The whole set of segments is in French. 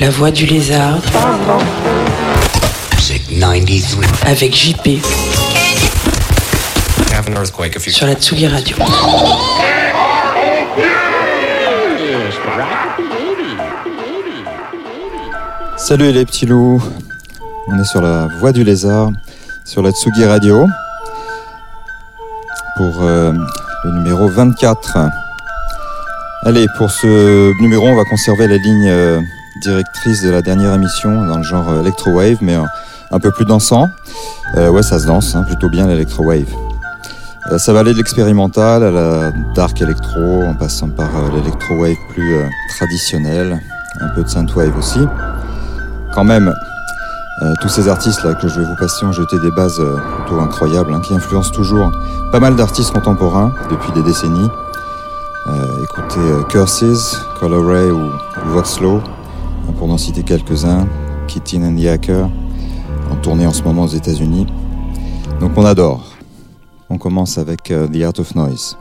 La voix du lézard Music 93. avec JP have an earthquake if you sur la Tsugi Radio. Salut les petits loups, on est sur la voie du lézard, sur la Tsugi Radio, pour euh, le numéro 24. Allez, pour ce numéro, on va conserver la ligne euh, directrice de la dernière émission dans le genre euh, electro-wave, mais euh, un peu plus dansant. Ouais, ça se danse, hein, plutôt bien l'électro-wave. Ça va aller de l'expérimental à la dark electro, en passant par l'électro-wave plus euh, traditionnel, un peu de synthwave aussi quand même, tous ces artistes-là que je vais vous passer ont jeté des bases plutôt incroyables, hein, qui influencent toujours pas mal d'artistes contemporains depuis des décennies. Euh, écoutez euh, Curses, Color Ray ou, ou Voxlow, hein, pour n'en citer quelques-uns, Kittin and the Hacker, en tournée en ce moment aux États-Unis. Donc on adore. On commence avec euh, The Art of Noise.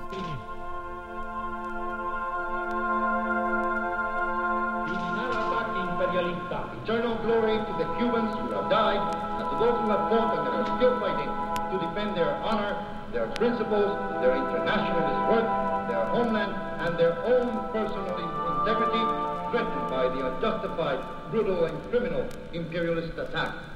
Imperialist attack.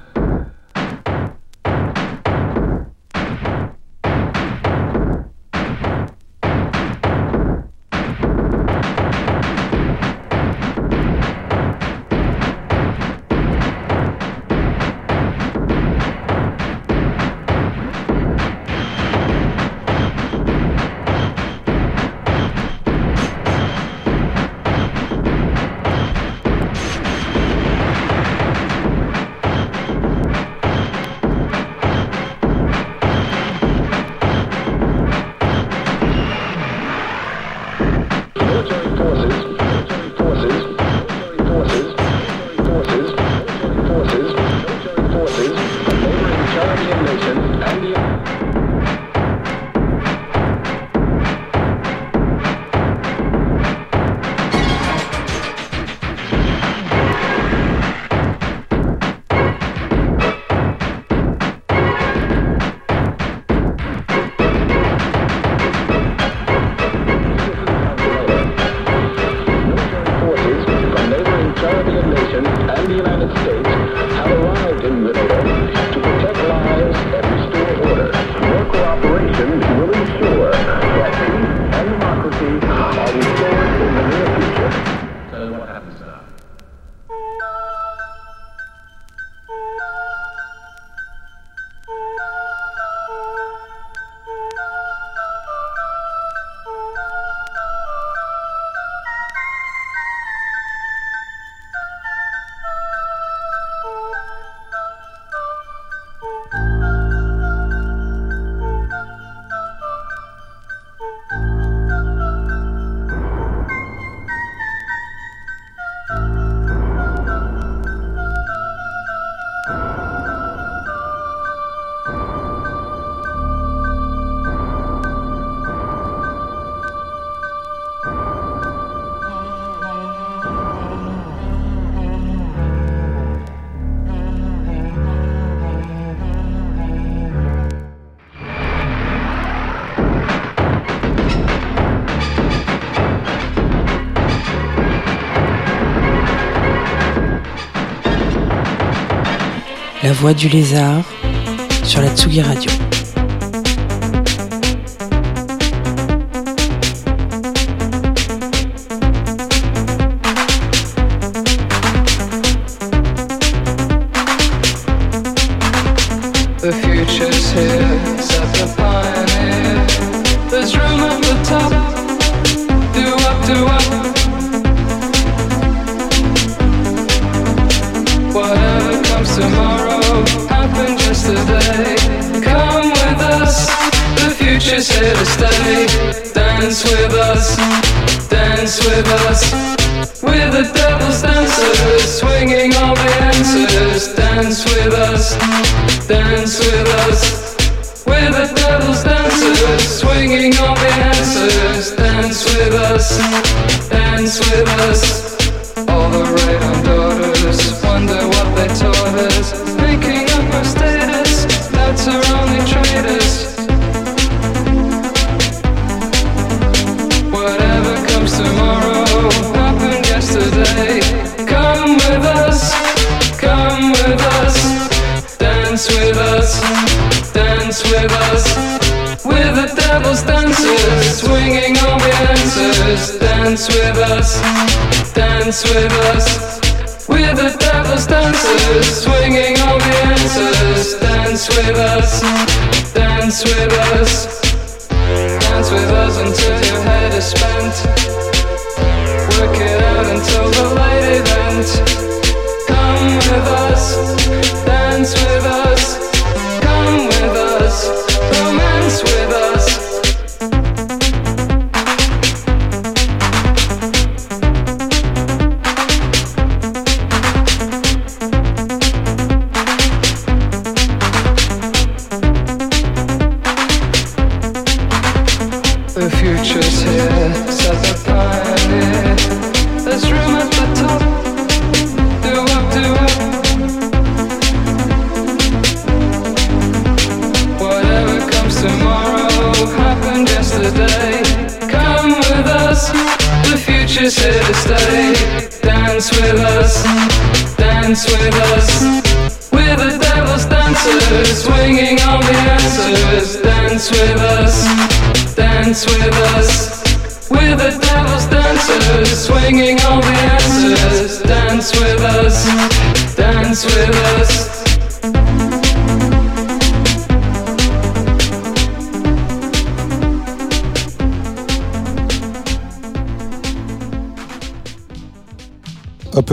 La voix du lézard sur la Tsugi Radio.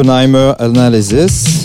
Oppenheimer Analysis.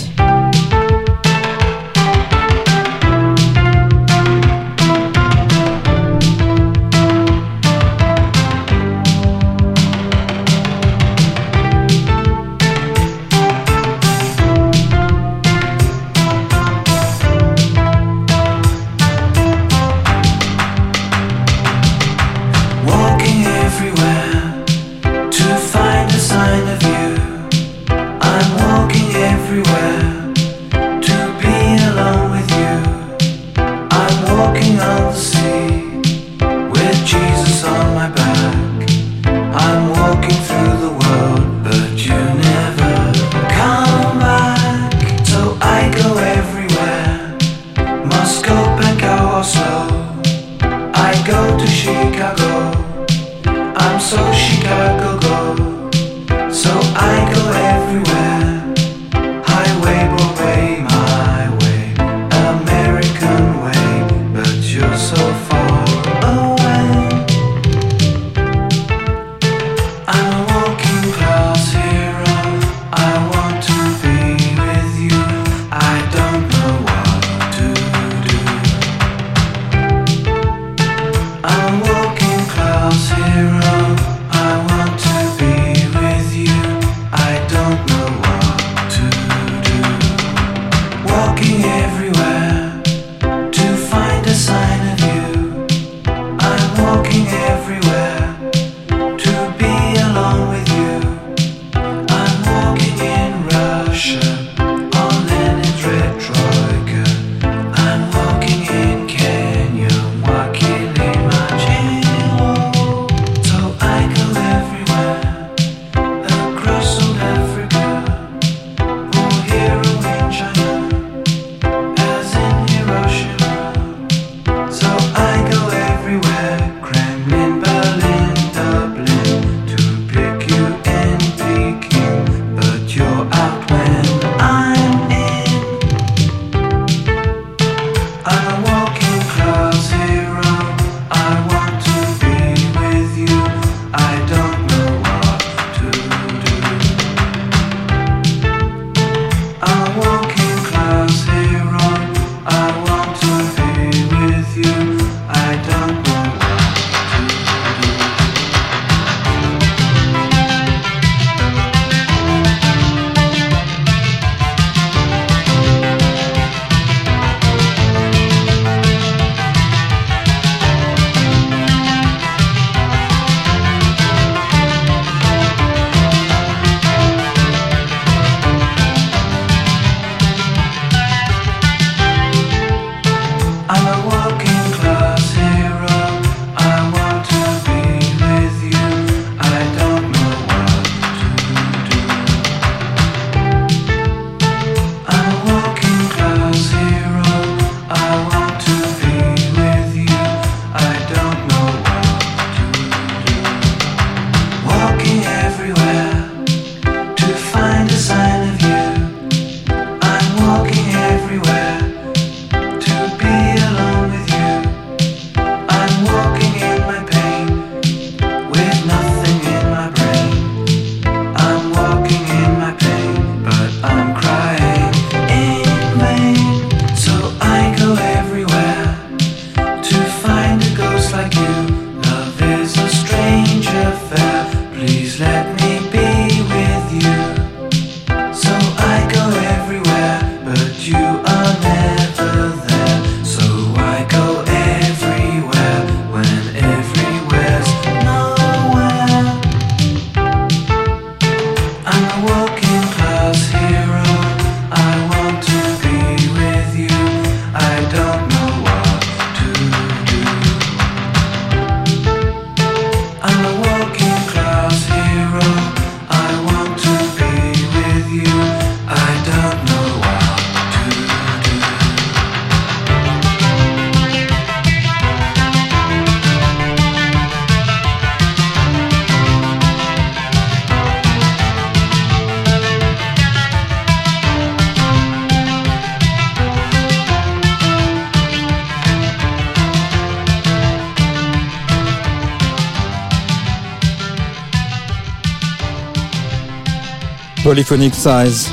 Polyphonic Size.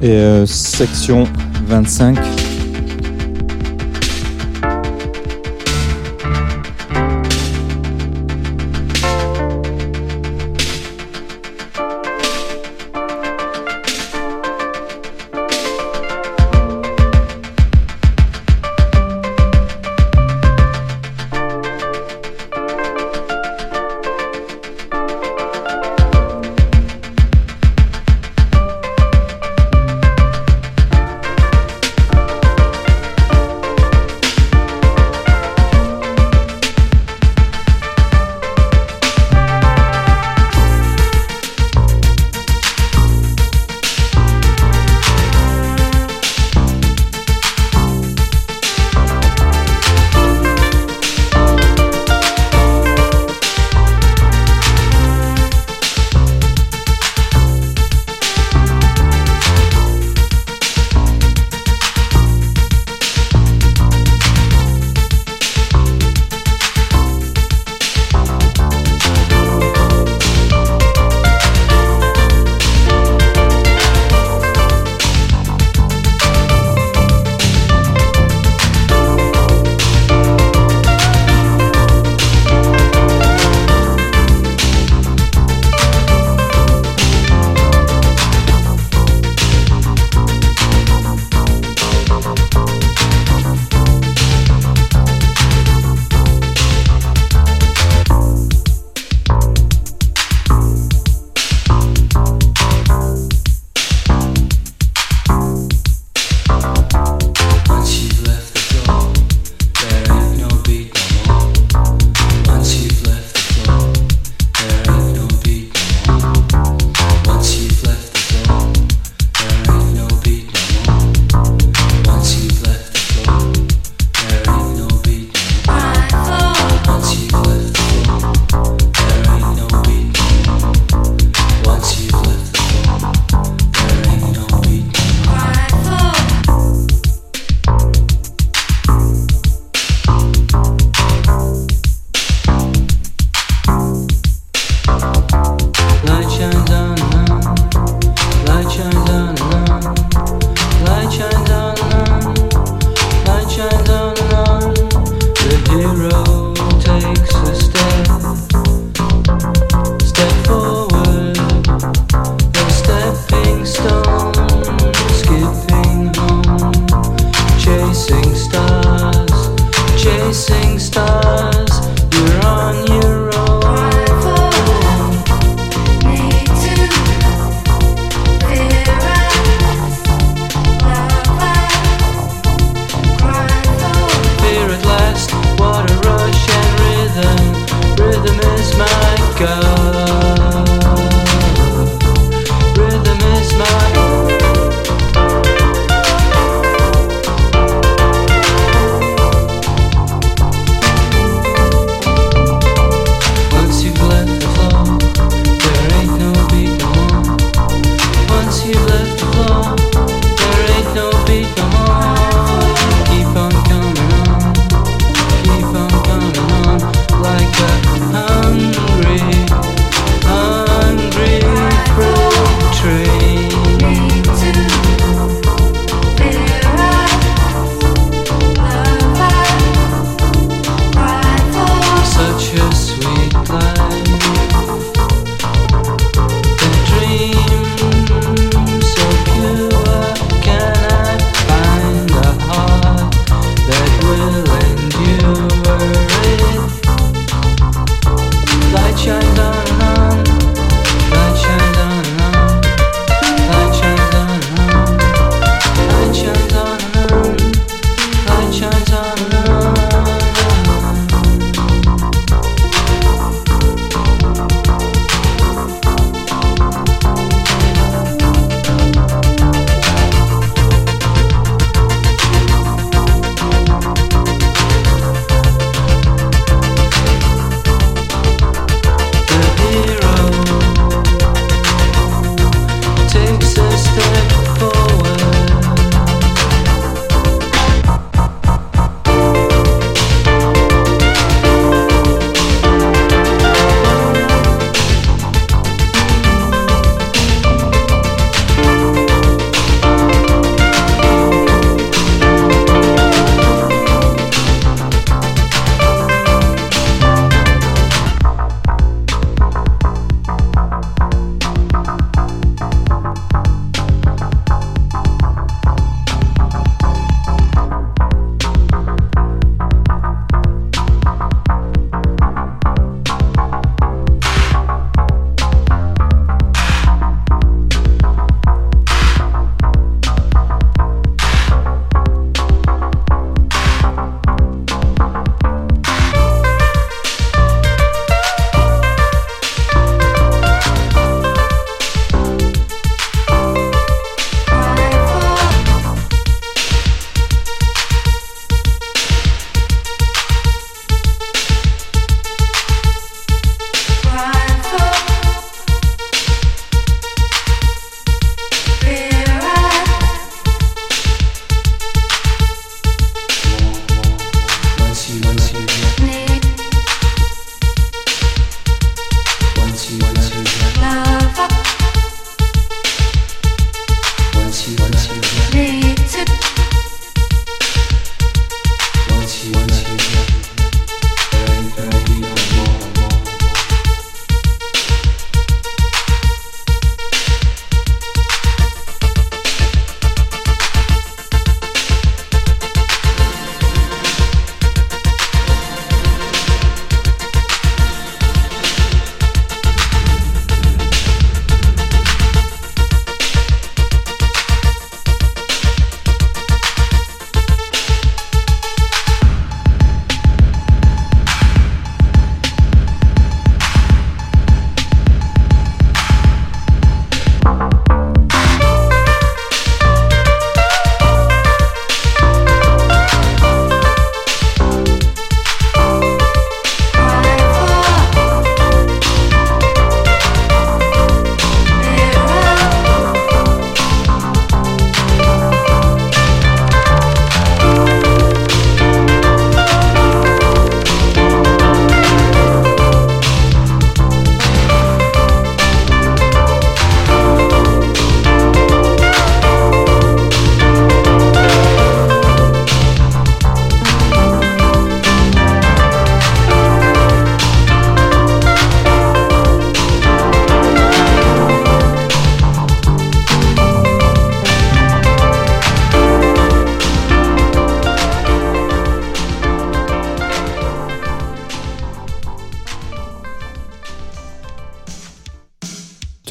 Et euh, section 25.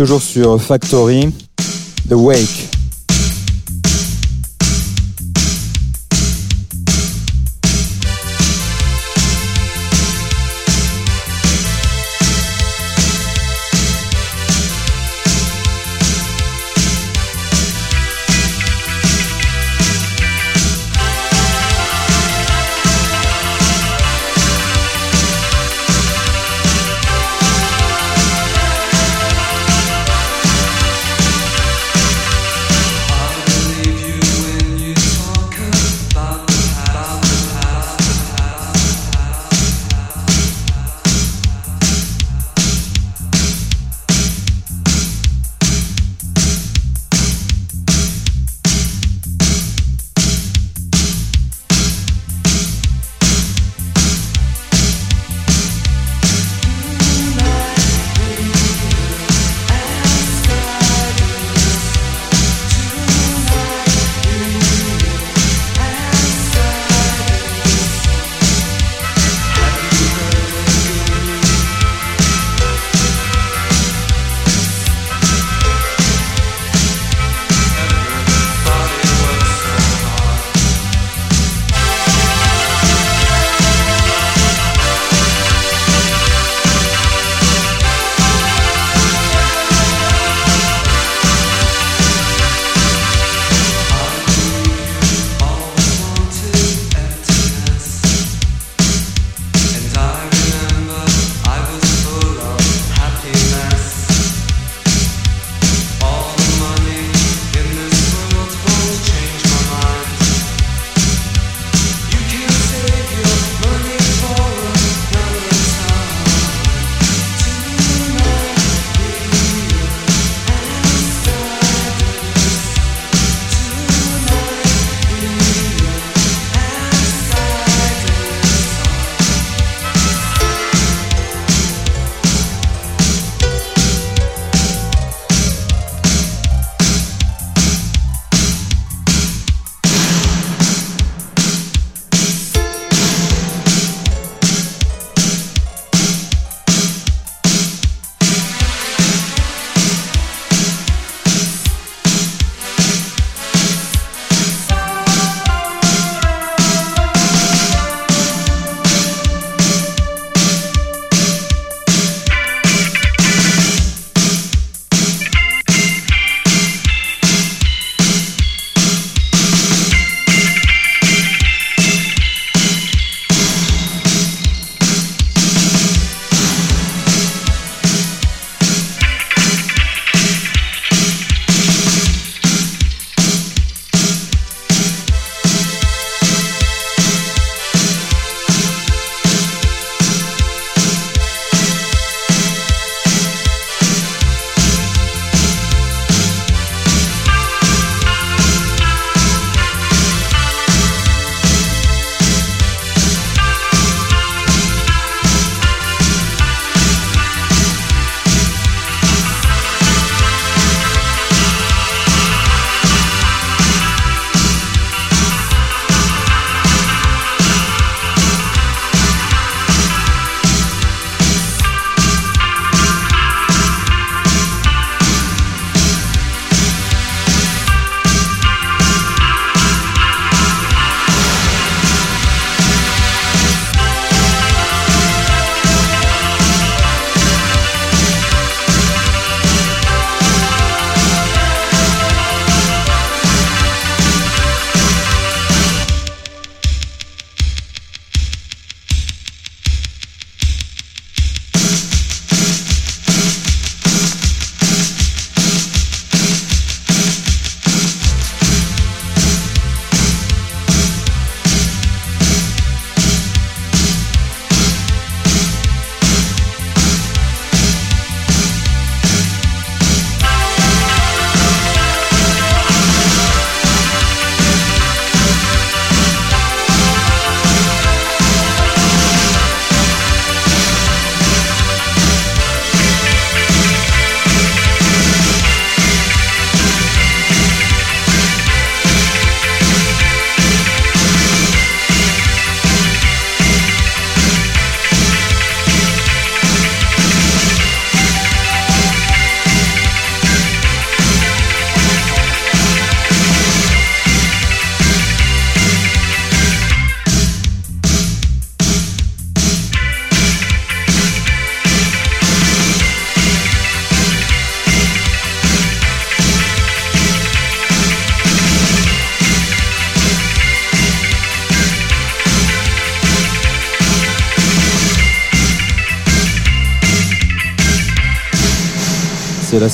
Toujours sur Factory, The Wake.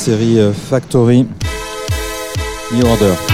Série euh, Factory New Order.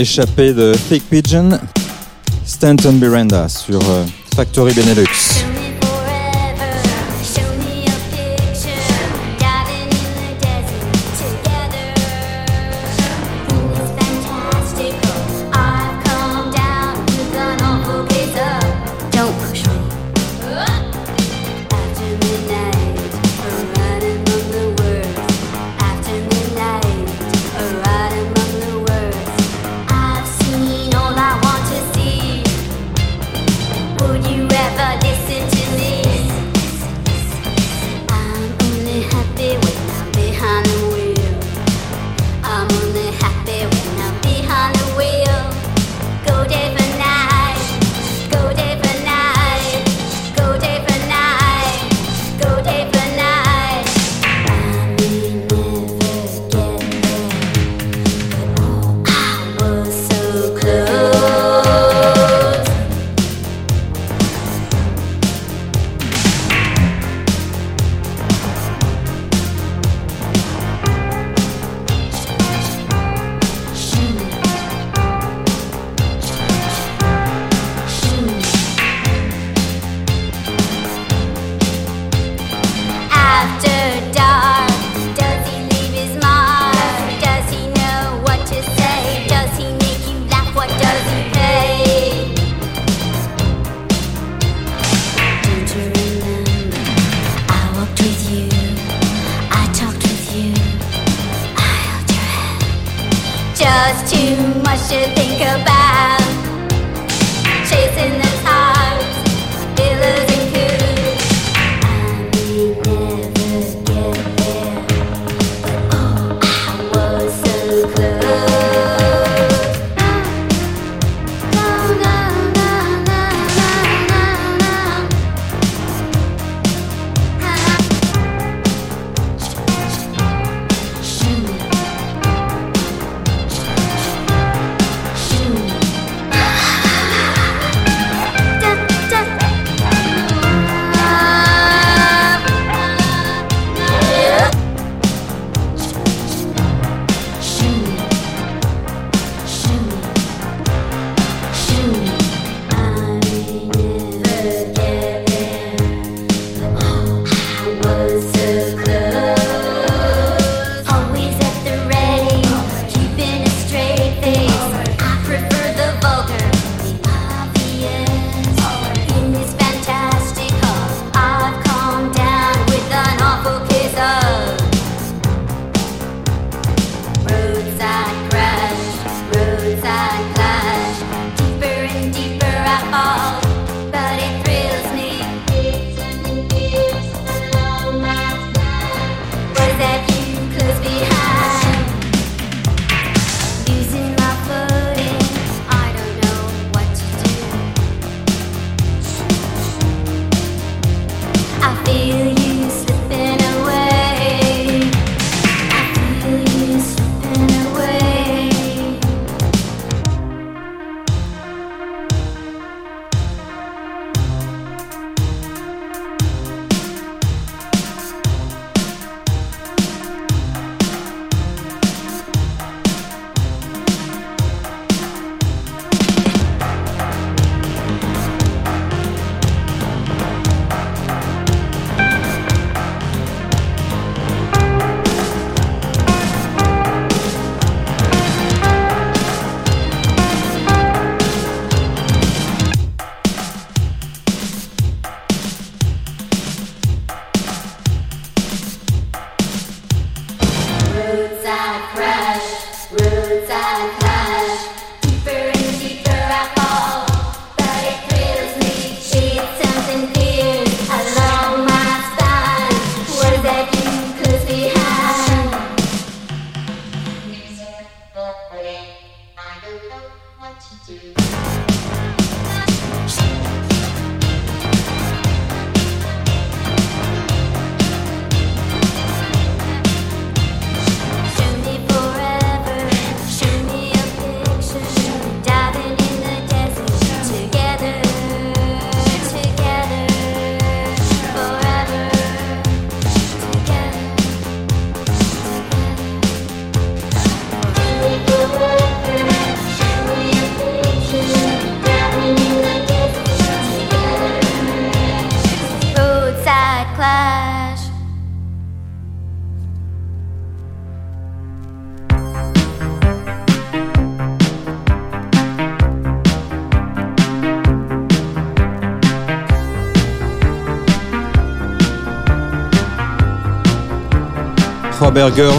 Échappé de Thick Pigeon, Stanton Miranda sur euh, Factory Benelux.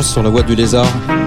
Sur la voie du lézard.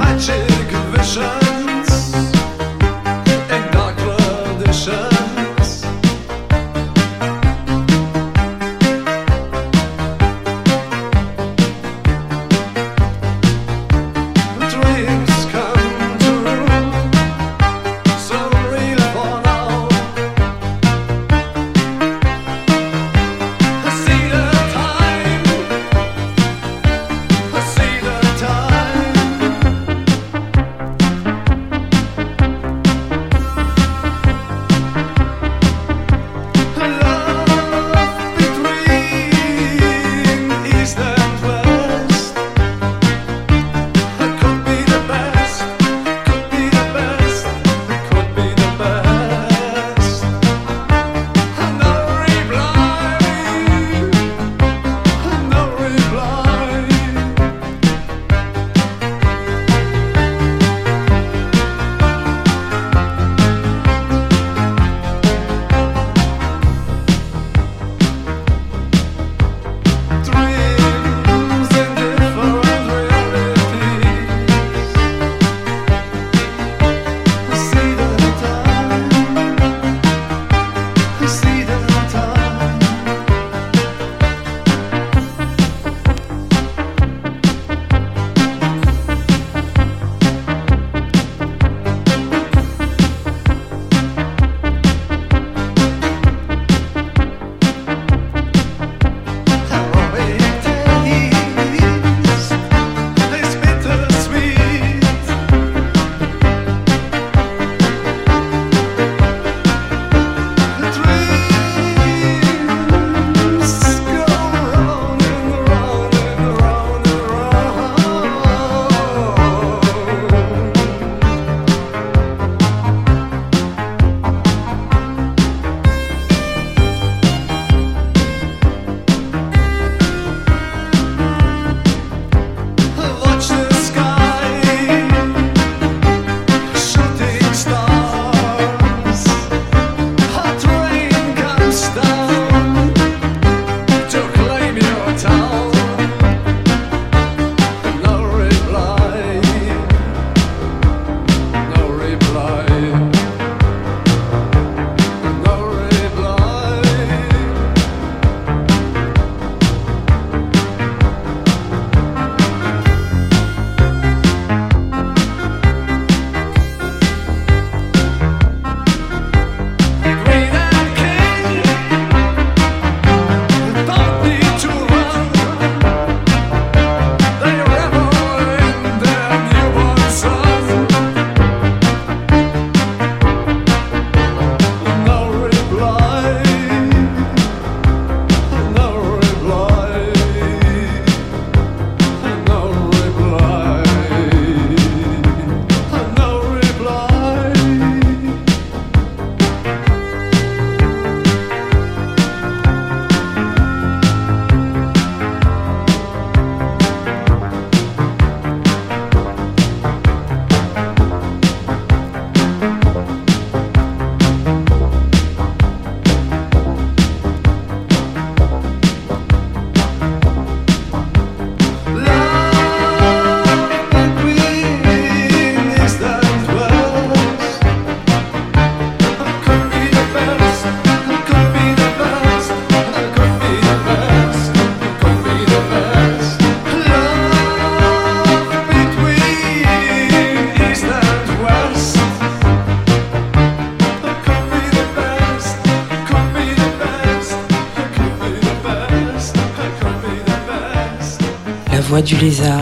voix du lézard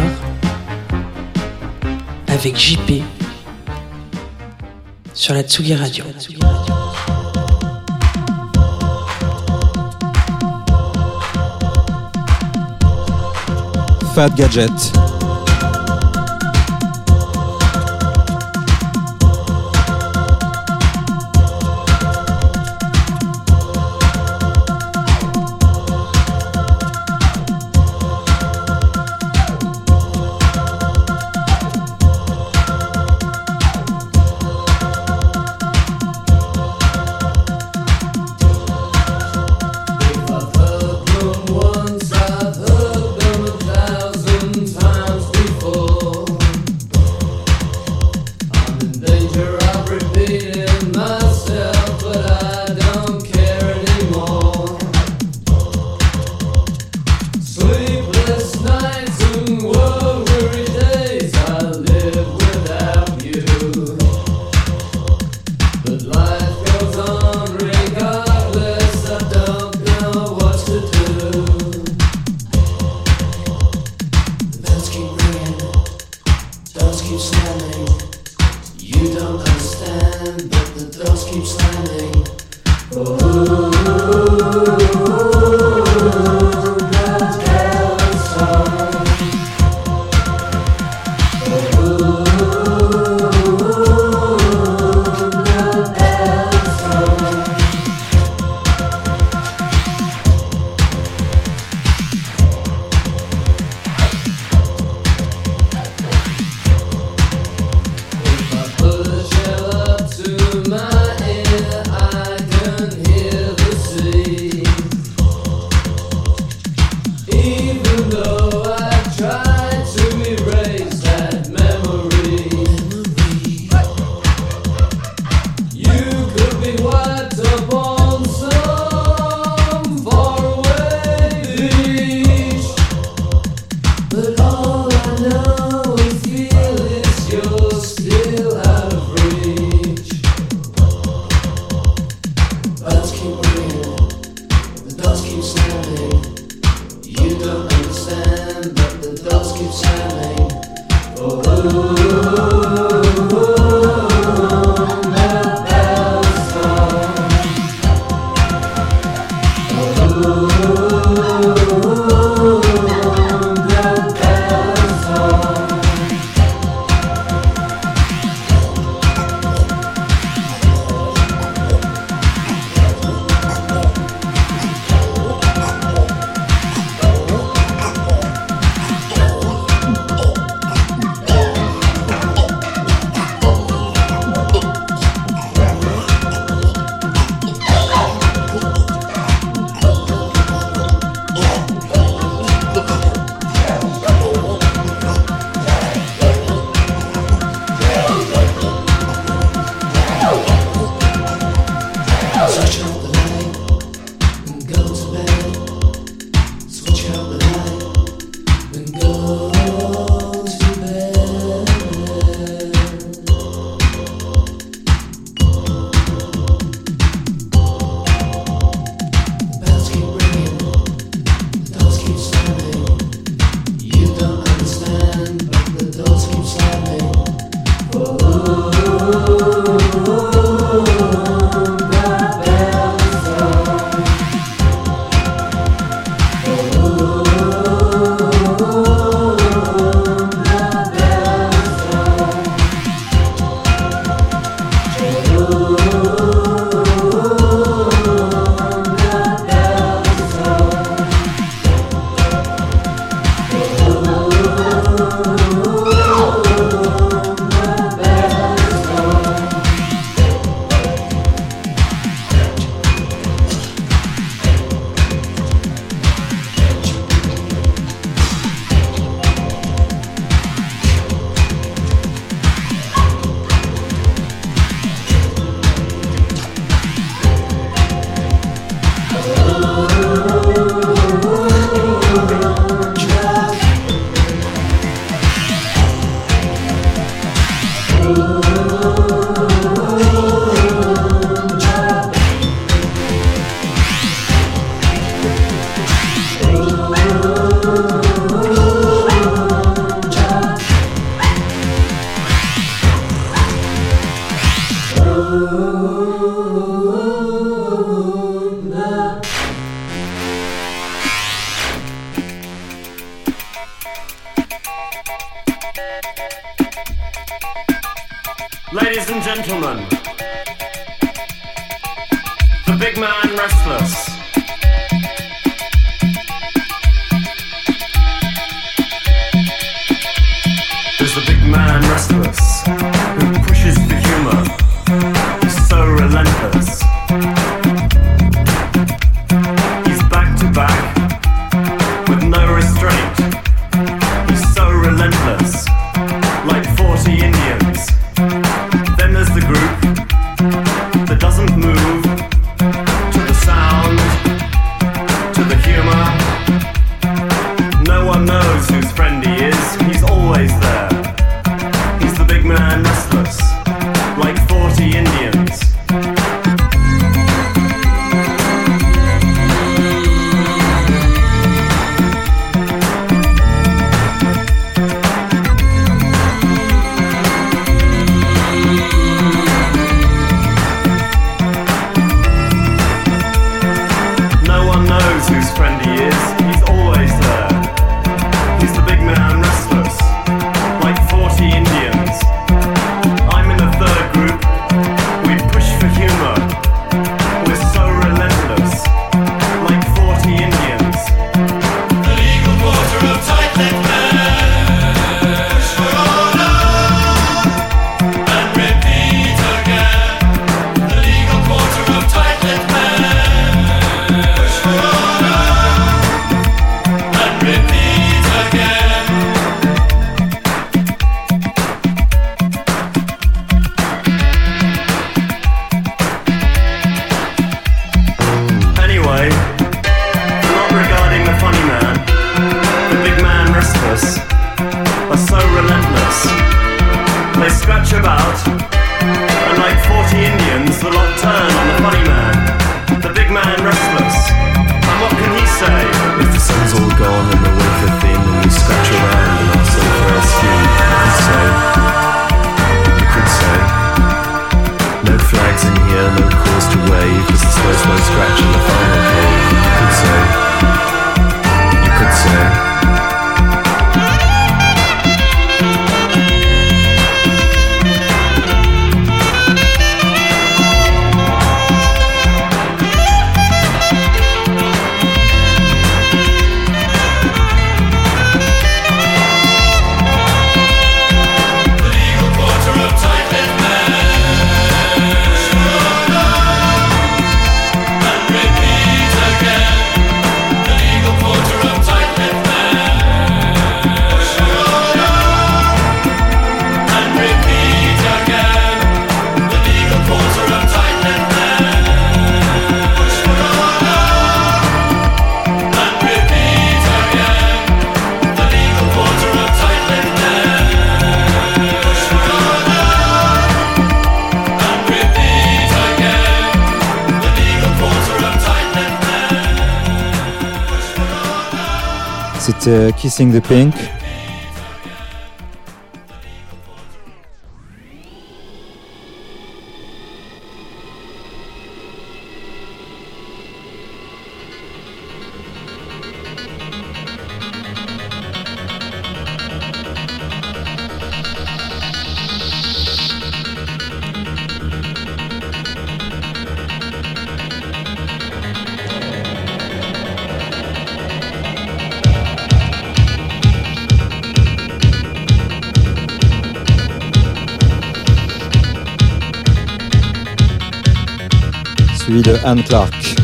avec JP sur la Tsugi Radio. Fat Gadget. Big man restless. There's the big man restless Kissing the Pink. and Clark.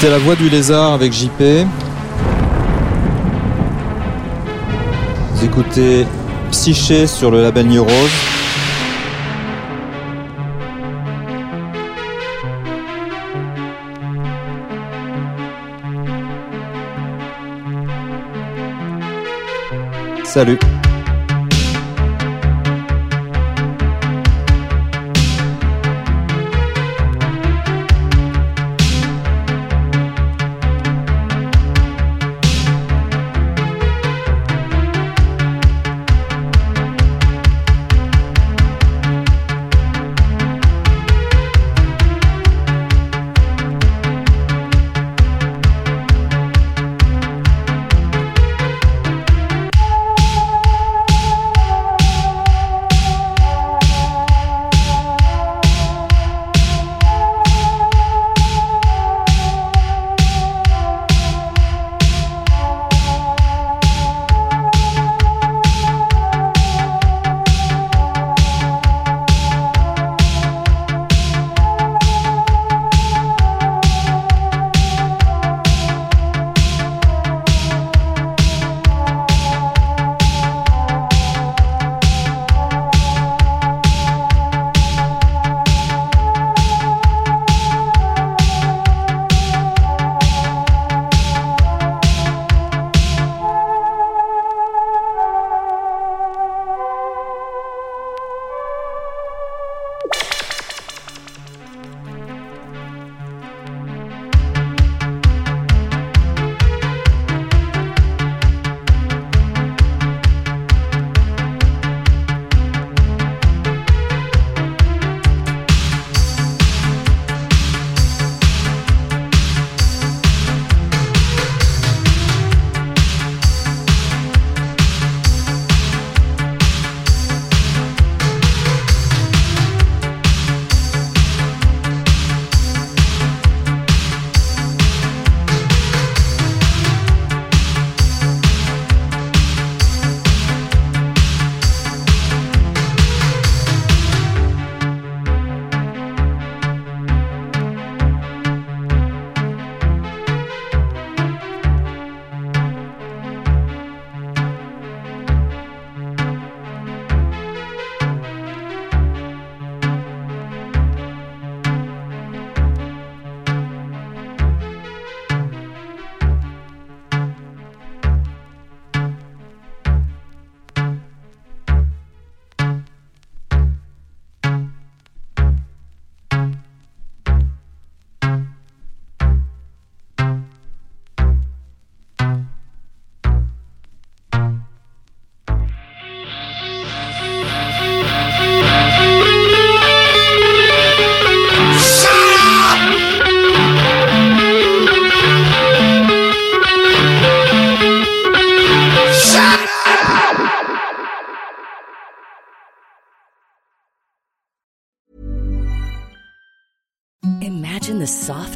C'était la voix du lézard avec JP. Vous écoutez Psyché sur le label New Rose. Salut